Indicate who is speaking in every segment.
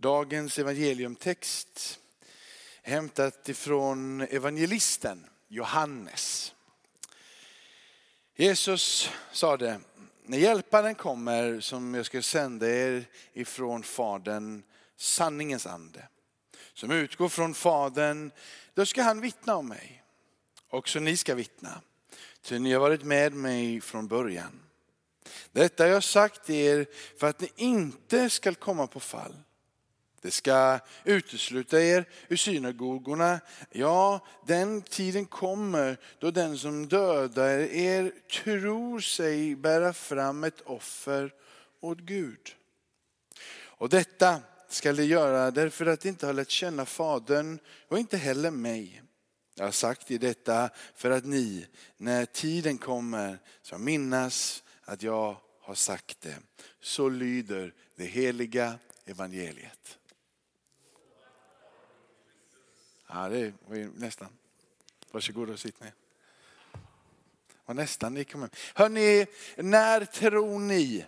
Speaker 1: Dagens evangeliumtext hämtat ifrån evangelisten Johannes. Jesus sade, när hjälparen kommer som jag ska sända er ifrån Fadern, sanningens ande, som utgår från Fadern, då ska han vittna om mig. Också ni ska vittna, ty ni har varit med mig från början. Detta har jag sagt er för att ni inte skall komma på fall. Det ska utesluta er ur synagogorna. Ja, den tiden kommer då den som dödar er tror sig bära fram ett offer åt Gud. Och detta skall de göra därför att de inte har lärt känna Fadern och inte heller mig. Jag har sagt i detta för att ni, när tiden kommer, ska minnas att jag har sagt det. Så lyder det heliga evangeliet. Ja, det var ju nästan. Varsågod och sitt ner. Och nästan ni kom Hörrni, när tror ni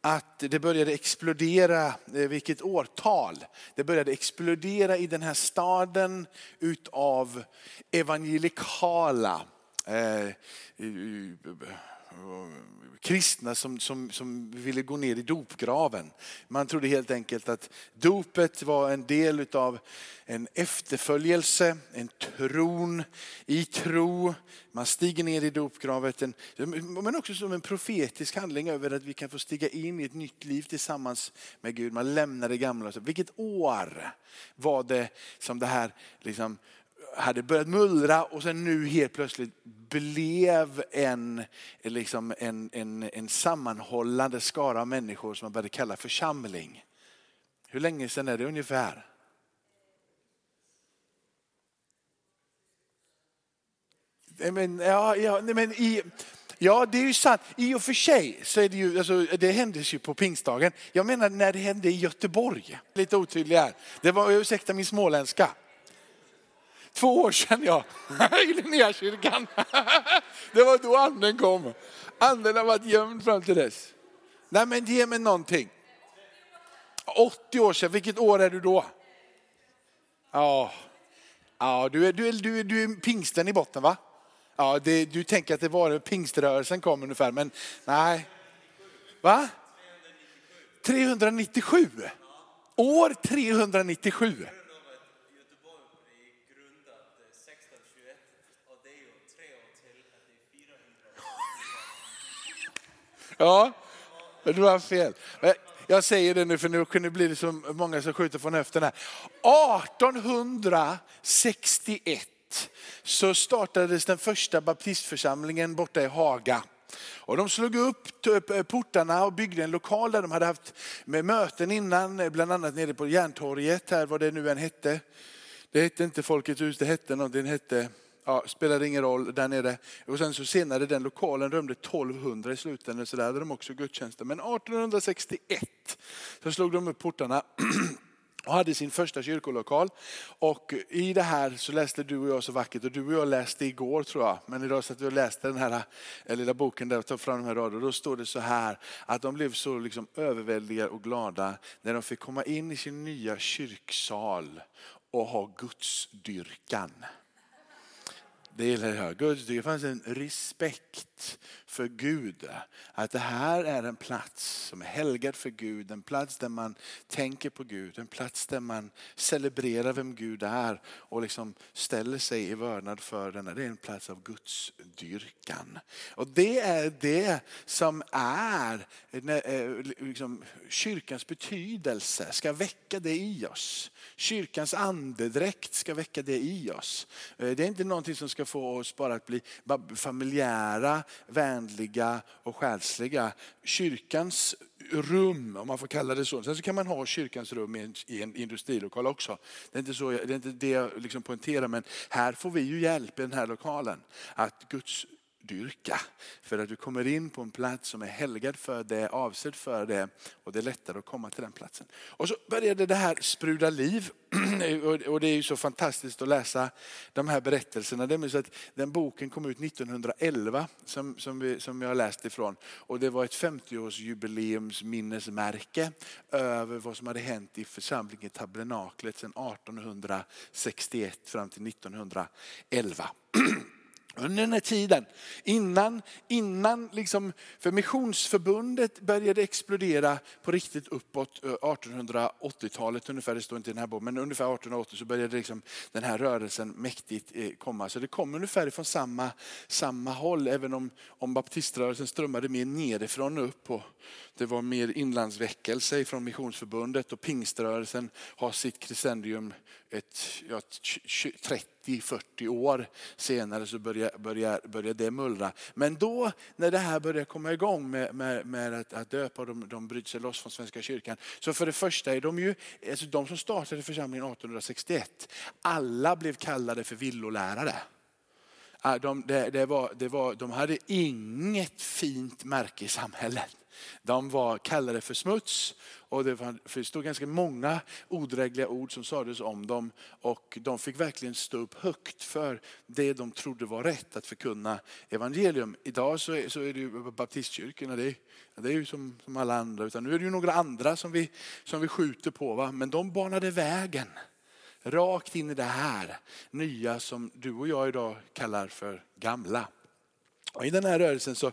Speaker 1: att det började explodera, eh, vilket årtal? Det började explodera i den här staden utav evangelikala eh, eh Eh, kristna som, som, som ville gå ner i dopgraven. Man trodde helt enkelt att dopet var en del av en efterföljelse, en tron i tro. Man stiger ner i dopgraven, men också som en profetisk handling över att vi kan få stiga in i ett nytt liv tillsammans med Gud. Man lämnar det gamla. Vilket år var det som det här liksom hade börjat mullra och sen nu helt plötsligt blev en, liksom en, en, en sammanhållande skara av människor som man började kalla församling. Hur länge sedan är det ungefär? Men, ja, ja, men i, ja, det är ju sant. I och för sig så är det ju, alltså, det hände ju på pingstdagen. Jag menar när det hände i Göteborg. Lite otydlig här. Det var, ursäkta min småländska två år sedan ja, i Linnéakyrkan. Det var då anden kom. Anden har varit gömd fram till dess. Nej men ge mig någonting. 80 år sedan, vilket år är du då? Ja, ja du, är, du, är, du, är, du är pingsten i botten va? Ja, det, du tänker att det var pingströrelsen kom ungefär, men nej. Va? 397? År 397? Ja, du har fel. Jag säger det nu för nu kunde det bli så många som skjuter från höften här. 1861 så startades den första baptistförsamlingen borta i Haga. Och de slog upp typ, eh, portarna och byggde en lokal där de hade haft med möten innan, eh, bland annat nere på Järntorget, här vad det nu än hette. Det hette inte Folkets hus, det hette någonting, det hette ja, spelade ingen roll där nere. Och sen så senare den lokalen rymde 1200 i slutändan, så där hade de också gudstjänster. Men 1861 så slog de upp portarna och hade sin första kyrkolokal. Och i det här så läste du och jag så vackert och du och jag läste igår tror jag. Men idag satt vi och läste den här eh, lilla boken där och tog fram de här raderna. Då står det så här att de blev så liksom överväldigade och glada när de fick komma in i sin nya kyrksal och ha gudsdyrkan. Det gillar jag. Guds, det fanns en respekt för Gud. Att det här är en plats som är helgad för Gud, en plats där man tänker på Gud, en plats där man celebrerar vem Gud är och liksom ställer sig i vördnad för denna. Det är en plats av Guds dyrkan. Och det är det som är eh, liksom, kyrkans betydelse, ska väcka det i oss. Kyrkans andedräkt ska väcka det i oss. Eh, det är inte någonting som ska få oss bara att bli familjära, vänliga och själsliga. Kyrkans rum, om man får kalla det så. Sen så kan man ha kyrkans rum i en, i en industrilokal också. Det är inte, så, det, är inte det jag liksom poängterar, men här får vi ju hjälp i den här lokalen. Att Guds dyrka. För att du kommer in på en plats som är helgad för det, avsedd för det och det är lättare att komma till den platsen. Och så började det här spruda liv och det är ju så fantastiskt att läsa de här berättelserna. Det är så att den boken kom ut 1911 som, som, vi, som jag har läst ifrån och det var ett 50-årsjubileumsminnesmärke över vad som hade hänt i församlingen Tabernaklet sedan 1861 fram till 1911. Under den här tiden, innan, innan liksom, för missionsförbundet började explodera på riktigt uppåt eh, 1880-talet ungefär, det står inte i den här boken, men ungefär 1880 så började liksom den här rörelsen mäktigt eh, komma. Så det kom ungefär från samma, samma håll, även om, om baptiströrelsen strömmade mer nerifrån och upp. Och det var mer inlandsväckelse från missionsförbundet och pingströrelsen har sitt crescendium ett, ja, 30-40 år senare så börjar, börjar, börjar det mullra. Men då när det här börjar komma igång med, med, med att, att döpa och de, de bryter sig loss från Svenska kyrkan. Så för det första är de ju, alltså de som startade församlingen 1861, alla blev kallade för villolärare. De, det, det var, det var, de hade inget fint märke i samhället. De var kallade för smuts och det, stod ganska många odrägliga ord som sades om dem och de fick verkligen stå upp högt för det de trodde var rätt att förkunna evangelium. Idag så är, så är det ju baptistkyrkorna, det är, det är ju som, som alla andra, utan nu är det ju några andra som vi, som vi skjuter på. Va? Men de banade vägen rakt in i det här nya som du och jag idag kallar för gamla. Och I den här rörelsen så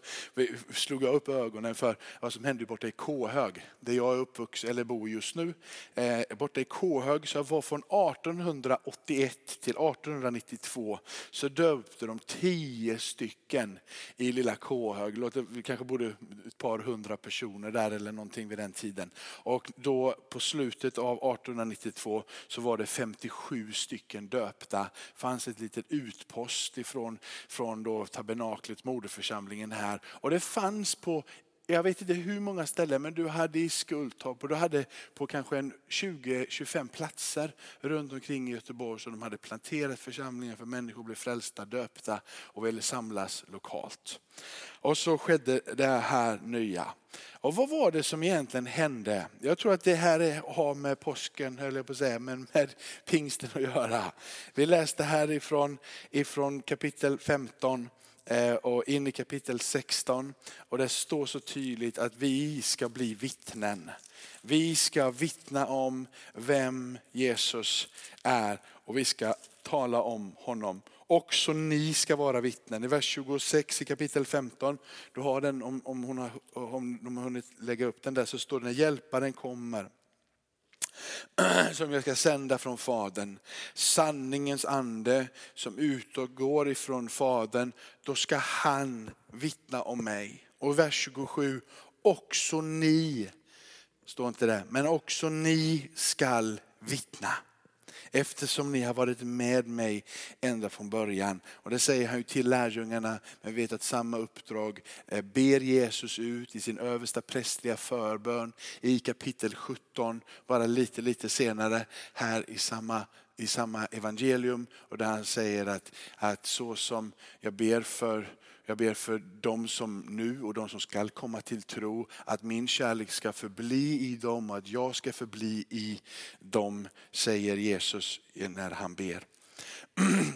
Speaker 1: slog jag upp ögonen för vad som hände borta i Kåhög, där jag är uppvuxen, eller bor just nu. Eh, borta i Kåhög, så var från 1881 till 1892 så döpte de tio stycken i lilla Kåhög. Vi kanske bodde ett par hundra personer där eller någonting vid den tiden. Och då på slutet av 1892 så var det 57 stycken döpta. Det fanns ett litet utpost ifrån från då tabernaklet moderförsamlingen här. Och det fanns på jag vet inte hur många ställen, men du hade i Skultorp och du hade på kanske 20-25 platser runt omkring i Göteborg som de hade planterat församlingar för människor blev frälsta, döpta och ville samlas lokalt. Och så skedde det här nya. Och vad var det som egentligen hände? Jag tror att det här har med påsken, höll jag på att säga, men med pingsten att göra. Vi läste här ifrån, ifrån kapitel 15 Eh, och in i kapitel 16. Och det står så tydligt att vi ska bli vittnen. Vi ska vittna om vem Jesus är och vi ska tala om honom. Också ni ska vara vittnen. I vers 26 i kapitel 15, du har den om, om, hon har, om de har hunnit lägga upp den där, så står det när hjälparen kommer som jag ska sända från Fadern. Sanningens ande som utgår ifrån Fadern. Då ska han vittna om mig. Och vers 27, också ni, står inte det, men också ni skall vittna eftersom ni har varit med mig ända från början. Och det säger han ju till lärjungarna, men vi vet att samma uppdrag eh, ber Jesus ut i sin översta prästliga förbön i kapitel 17, bara lite, lite senare här i samma i samma evangelium och där han säger att, att så som jag ber för jag ber för dem som nu och de som skall komma till tro att min kärlek ska förbli i dem och att jag ska förbli i dem, säger Jesus när han ber.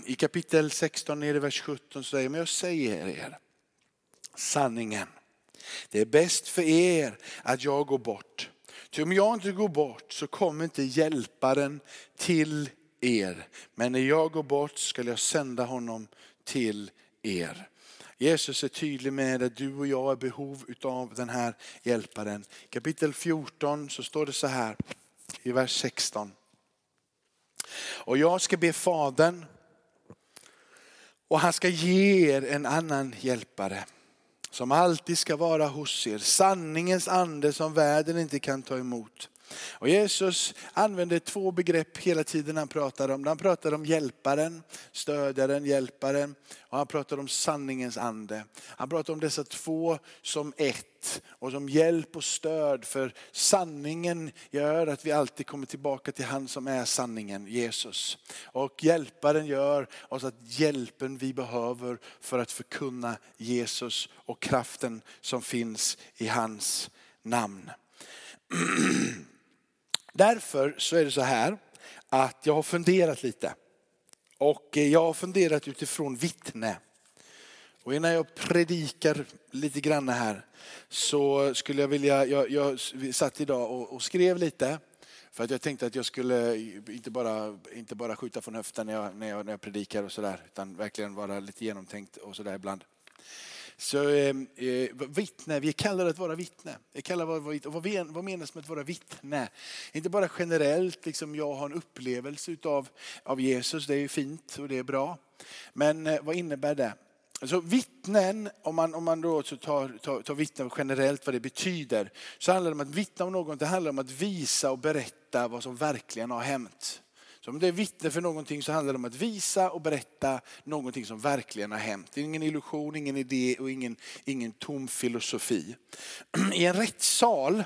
Speaker 1: I kapitel 16, nere i vers 17 säger men jag säger er sanningen. Det är bäst för er att jag går bort. Ty om jag inte går bort så kommer inte hjälparen till er. Men när jag går bort skall jag sända honom till er. Jesus är tydlig med att du och jag är behov av den här hjälparen. Kapitel 14 så står det så här i vers 16. Och jag ska be Fadern och han ska ge er en annan hjälpare som alltid ska vara hos er. Sanningens ande som världen inte kan ta emot. Och Jesus använder två begrepp hela tiden han pratar om. Han pratar om hjälparen, stödjaren, hjälparen. Och han pratar om sanningens ande. Han pratar om dessa två som ett och som hjälp och stöd. För sanningen gör att vi alltid kommer tillbaka till han som är sanningen, Jesus. Och hjälparen gör oss att hjälpen vi behöver för att förkunna Jesus och kraften som finns i hans namn. Därför så är det så här att jag har funderat lite. Och jag har funderat utifrån vittne. Och innan jag predikar lite grann här så skulle jag vilja, jag, jag satt idag och, och, skrev lite. För att jag tänkte att jag skulle inte bara, inte bara skjuta från höften när jag, när jag, när jag predikar och sådär. Utan verkligen vara lite genomtänkt och sådär ibland. Så ehm, eh, vittne, vi kallar det att vara vittne. Jag kallar vad, vad, vad menas med att vara vittne? Inte bara generellt, liksom jag har en upplevelse utav, av Jesus, det är ju fint och det är bra. Men eh, vad innebär det? Så vittnen, om man, om man då tar, tar, tar vittnen generellt vad det betyder, så handlar det om att vittna om något, det handlar om att visa och berätta vad som verkligen har hänt. Så om det är vittne för någonting så handlar det om att visa och berätta någonting som verkligen har hänt. Det är ingen illusion, ingen idé och ingen, ingen tom filosofi. I en rättssal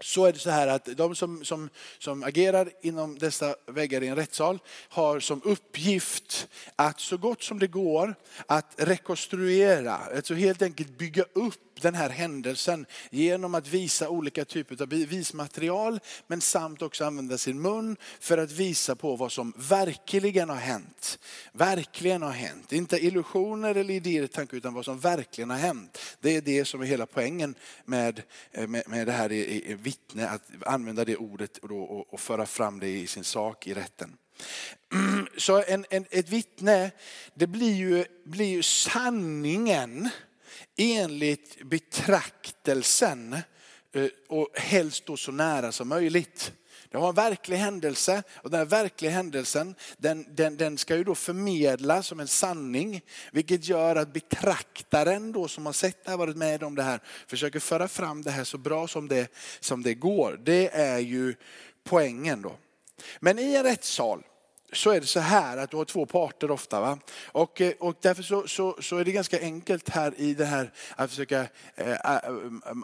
Speaker 1: så är det så här att de som, som, som agerar inom dessa väggar i en rättssal har som uppgift att så gott som det går att rekonstruera, alltså helt enkelt bygga upp upp den här händelsen genom att visa olika typer av bevismaterial men samt också använda sin mun för att visa på vad som verkligen har hänt. Verkligen har hänt. Inte illusioner eller idéer tankar utan vad som verkligen har hänt. Det är det som är hela poängen med, eh, med, med det här i, i, vittne, att använda det ordet och, och, och föra fram det i sin sak i rätten. Så en, en, ett vittne, det blir ju, blir ju sanningen enligt betraktelsen eh, och helst då så nära som möjligt. Det var en verklig händelse och den här verkliga händelsen den, den, den ska ju då förmedla som en sanning. Vilket gör att betraktaren då som har sett det här, varit med om det här, försöker föra fram det här så bra som det, som det går. Det är ju poängen då. Men i en rättssal så är det så här att du har två parter ofta. Va? Och, eh, och därför så, så, så är det ganska enkelt här i det här att försöka, eh, eh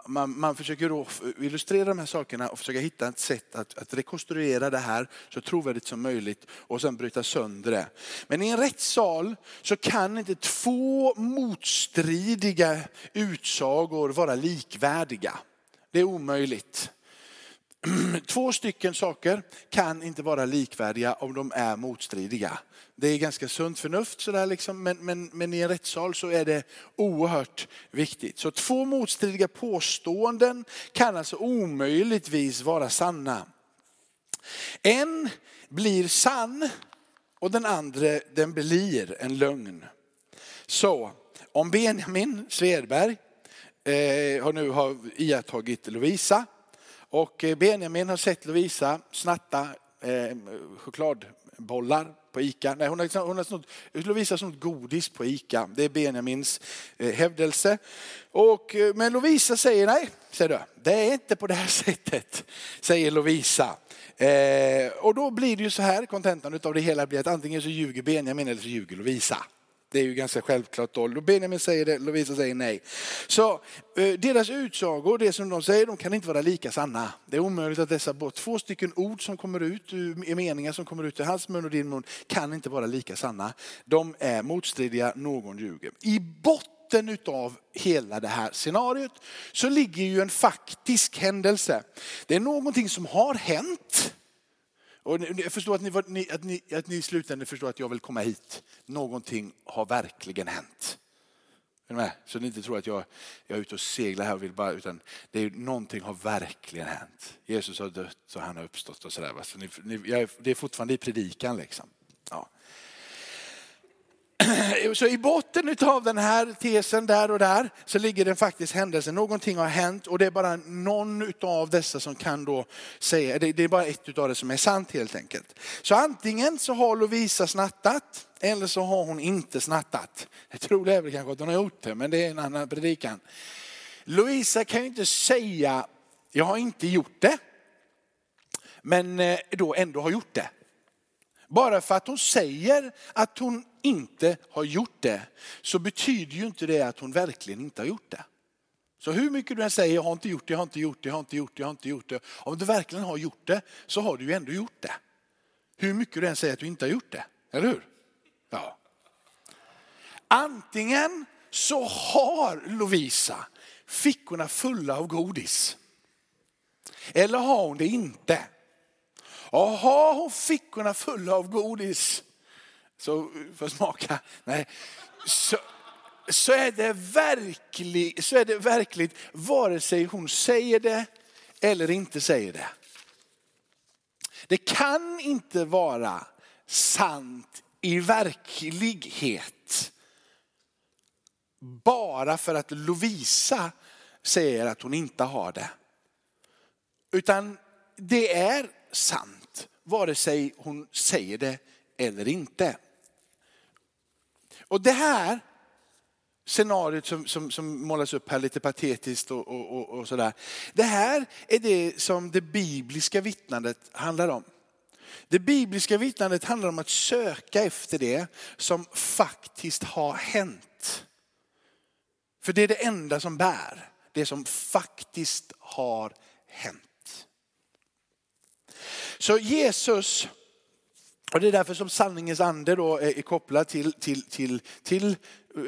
Speaker 1: man, man försöker illustrera de här sakerna och försöka hitta ett sätt att, att rekonstruera det här så trovärdigt som möjligt och sen bryta sönder det. Men i en rättssal så kan inte två motstridiga utsagor vara likvärdiga. Det är omöjligt. Två stycken saker kan inte vara likvärdiga om de är motstridiga. Det är ganska sunt förnuft sådär liksom, men, men, men i en rättssal så är det oerhört viktigt. Så två motstridiga påståenden kan alltså omöjligtvis vara sanna. En blir sann och den andra den blir en lögn. Så om Benjamin Svedberg eh, har nu har iakttagit Lovisa och eh, Benjamin har sett Lovisa snatta eh, chokladbollar på Ica. Nej, hon har, liksom, hon har snott, Lovisa har snott godis på Ica. Det är Benjamins eh, hävdelse. Och, eh, men Lovisa säger nej, säger du. Det är inte på det här sättet, säger Lovisa. Eh, och då blir det ju så här, kontentan av det hela blir att antingen så ljuger Benjamin eller så ljuger Lovisa. Det är ju ganska självklart då. Benjamin säger det, Lovisa säger nej. Så eh, deras utsagor, det som de säger, de kan inte vara lika sanna. Det är omöjligt att dessa två stycken ord som kommer ut, i meningar som kommer ut i hans mun och din mun, kan inte vara lika sanna. De är motstridiga, någon ljuger. I botten utav hela det här scenariot så ligger ju en faktisk händelse. Det är någonting som har hänt och jag förstår att ni, att, ni, att ni i slutändan förstår att jag vill komma hit. Någonting har verkligen hänt. Så ni inte tror att jag, jag är ute och seglar här och vill bara, utan det är, någonting har verkligen hänt. Jesus har dött och han har uppstått och sådär. Så ni, ni, jag, det är fortfarande i predikan liksom. Ja. Så i botten av den här tesen där och där så ligger det faktiskt händelsen. Någonting har hänt och det är bara någon av dessa som kan då säga, det är bara ett av det som är sant helt enkelt. Så antingen så har Lovisa snattat eller så har hon inte snattat. Jag tror det är väl kanske att hon har gjort det, men det är en annan predikan. Lovisa kan ju inte säga, jag har inte gjort det. men eh, då ändå har gjort det. Bara för att hon säger att hon inte har gjort det så betyder ju inte det att hon verkligen inte har gjort det. Så hur mycket du än säger, jag har inte gjort det, jag har inte gjort det, jag har inte gjort det, jag har inte gjort det. Om du verkligen har gjort det så har du ju ändå gjort det. Hur mycket du än säger att du inte har gjort det, eller hur? Ja. Antingen så har Lovisa fickorna fulla av godis. Eller har hon det inte? Och har hon fickorna fulla av godis, så får smaka, nej, så, så, är det verklig, så är det verkligt vare sig hon säger det eller inte säger det. Det kan inte vara sant i verklighet bara för att Lovisa säger att hon inte har det. Utan det är sant, vare sig hon säger det eller inte. Och det här scenariot som, som, som målas upp här lite patetiskt och, och, och, och sådär. Det här är det som det bibliska vittnandet handlar om. Det bibliska vittnandet handlar om att söka efter det som faktiskt har hänt. För det är det enda som bär, det som faktiskt har hänt. Så Jesus, och det är därför som sanningens ande då är kopplad till, till, till, till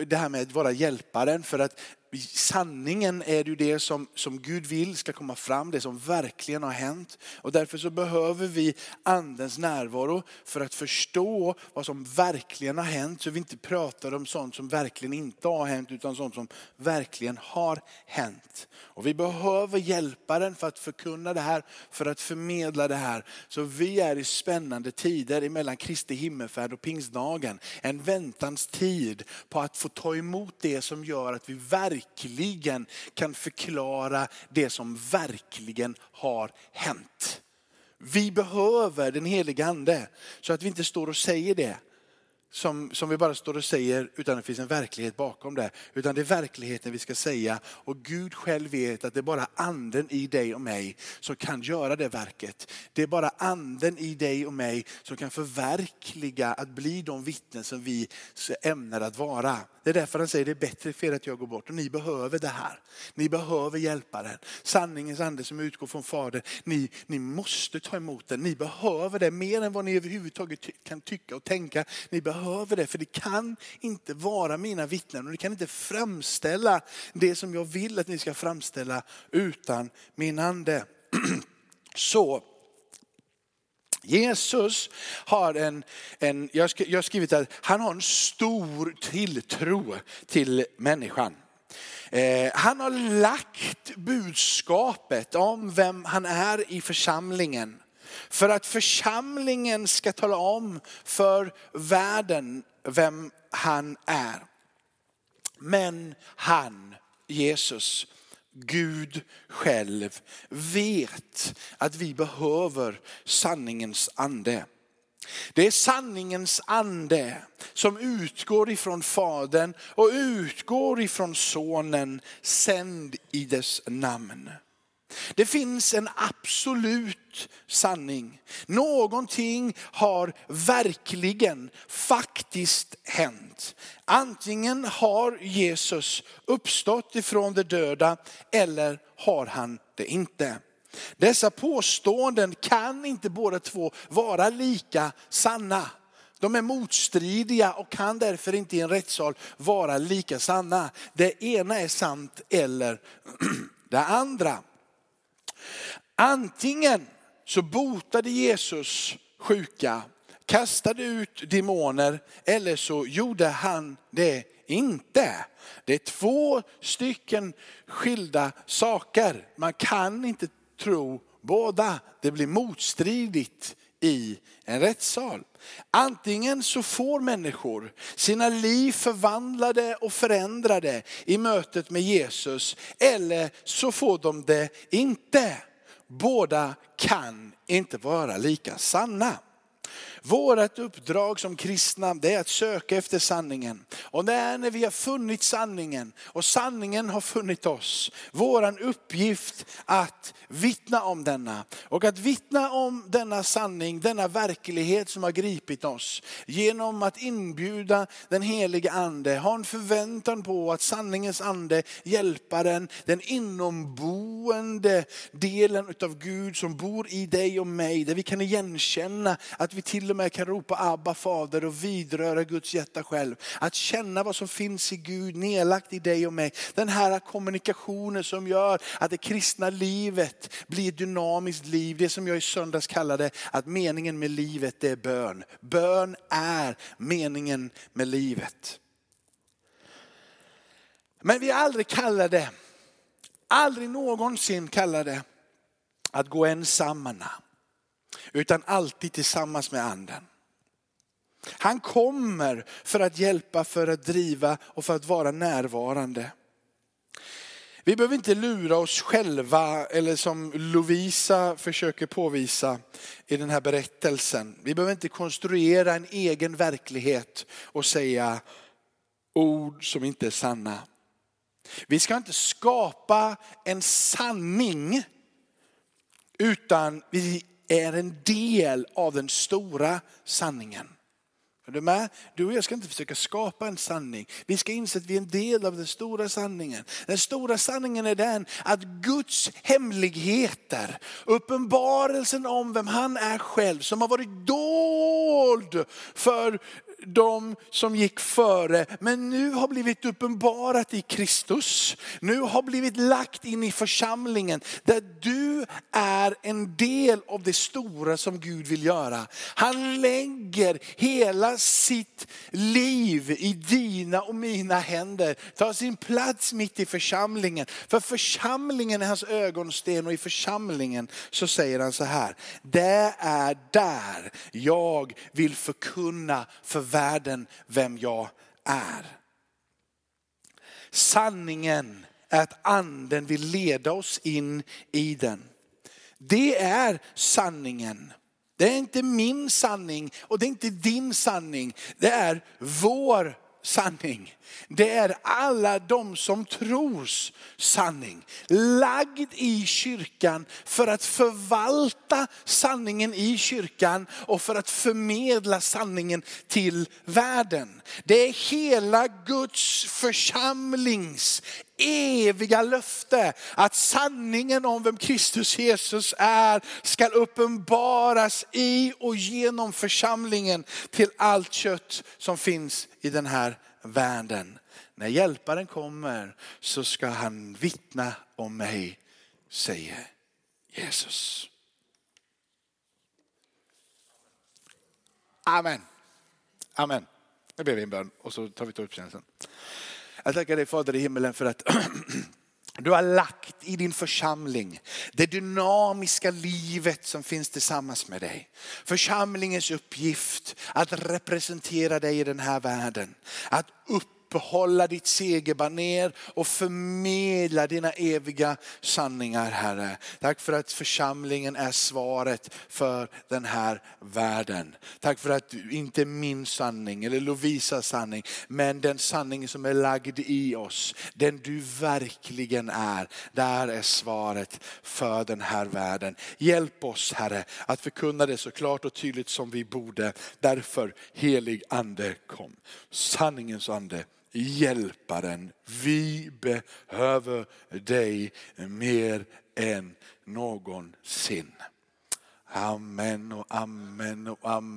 Speaker 1: det här med att vara hjälparen. För att sanningen är ju det som, som Gud vill ska komma fram, det som verkligen har hänt. Och därför så behöver vi andens närvaro för att förstå vad som verkligen har hänt. Så vi inte pratar om sånt som verkligen inte har hänt utan sånt som verkligen har hänt. Och vi behöver hjälparen för att förkunna det här, för att förmedla det här. Så vi är i spännande tider emellan Kristi himmelfärd och pingstdagen. En väntans tid på att få ta emot det som gör att vi verkligen verkligen kan förklara det som verkligen har hänt. Vi behöver den heliga ande så att vi inte står och säger det som, som vi bara står och säger utan att det finns en verklighet bakom det. Utan det är verkligheten vi ska säga och Gud själv vet att det är bara anden i dig och mig som kan göra det verket. Det är bara anden i dig och mig som kan förverkliga att bli de vittnen som vi ämnar att vara. Det är därför han säger det är bättre för er att jag går bort och ni behöver det här. Ni behöver hjälparen. Sanningens ande som utgår från Fadern. Ni, ni måste ta emot den. Ni behöver det mer än vad ni överhuvudtaget kan tycka och tänka. Ni behöver behöver det för det kan inte vara mina vittnen och det kan inte framställa det som jag vill att ni ska framställa utan min ande. Så Jesus har en, en jag har skrivit att han har en stor tilltro till människan. Eh, han har lagt budskapet om vem han är i församlingen. För att församlingen ska tala om för världen vem han är. Men han, Jesus, Gud själv vet att vi behöver sanningens ande. Det är sanningens ande som utgår ifrån Fadern och utgår ifrån Sonen, sänd i dess namn. Det finns en absolut sanning. Någonting har verkligen faktiskt hänt. Antingen har Jesus uppstått ifrån de döda eller har han det inte. Dessa påståenden kan inte båda två vara lika sanna. De är motstridiga och kan därför inte i en rättssal vara lika sanna. Det ena är sant eller det andra. Antingen så botade Jesus sjuka, kastade ut demoner eller så gjorde han det inte. Det är två stycken skilda saker. Man kan inte tro båda. Det blir motstridigt i en rättssal. Antingen så får människor sina liv förvandlade och förändrade i mötet med Jesus eller så får de det inte. Båda kan inte vara lika sanna. Vårat uppdrag som kristna det är att söka efter sanningen. Och det är när vi har funnit sanningen och sanningen har funnit oss. Våran uppgift att vittna om denna. Och att vittna om denna sanning, denna verklighet som har gripit oss. Genom att inbjuda den heliga ande, ha en förväntan på att sanningens ande, hjälparen, den inomboende delen utav Gud som bor i dig och mig. Där vi kan igenkänna att vi till och med kan ropa Abba fader och vidröra Guds hjärta själv. Att känna vad som finns i Gud nedlagt i dig och mig. Den här kommunikationen som gör att det kristna livet blir ett dynamiskt liv. Det som jag i söndags kallade att meningen med livet det är bön. Bön är meningen med livet. Men vi aldrig kallade, aldrig någonsin kallade att gå ensamma. Utan alltid tillsammans med anden. Han kommer för att hjälpa, för att driva och för att vara närvarande. Vi behöver inte lura oss själva eller som Lovisa försöker påvisa i den här berättelsen. Vi behöver inte konstruera en egen verklighet och säga ord som inte är sanna. Vi ska inte skapa en sanning utan vi är en del av den stora sanningen. Är du med? Du och jag ska inte försöka skapa en sanning. Vi ska inse att vi är en del av den stora sanningen. Den stora sanningen är den att Guds hemligheter, uppenbarelsen om vem han är själv, som har varit dold för de som gick före, men nu har blivit uppenbarat i Kristus. Nu har blivit lagt in i församlingen där du är en del av det stora som Gud vill göra. Han lägger hela sitt liv i dina och mina händer, tar sin plats mitt i församlingen. För församlingen är hans ögonsten och i församlingen så säger han så här, det är där jag vill förkunna för världen vem jag är. Sanningen är att anden vill leda oss in i den. Det är sanningen. Det är inte min sanning och det är inte din sanning. Det är vår sanning. Det är alla de som tros sanning. Lagd i kyrkan för att förvalta sanningen i kyrkan och för att förmedla sanningen till världen. Det är hela Guds församlings eviga löfte att sanningen om vem Kristus Jesus är ska uppenbaras i och genom församlingen till allt kött som finns i den här världen. När hjälparen kommer så ska han vittna om mig, säger Jesus. Amen. Amen. Nu ber vi en bön och så tar vi upp tjänsten. Jag tackar dig Fader i himmelen för att du har lagt i din församling det dynamiska livet som finns tillsammans med dig. Församlingens uppgift att representera dig i den här världen. Att upp behålla ditt segerbaner och förmedla dina eviga sanningar Herre. Tack för att församlingen är svaret för den här världen. Tack för att du inte min sanning eller Lovisas sanning, men den sanning som är lagd i oss, den du verkligen är. Där är svaret för den här världen. Hjälp oss Herre att förkunna det så klart och tydligt som vi borde. Därför helig ande kom. Sanningens ande hjälparen. Vi behöver dig mer än någonsin. Amen och amen och amen.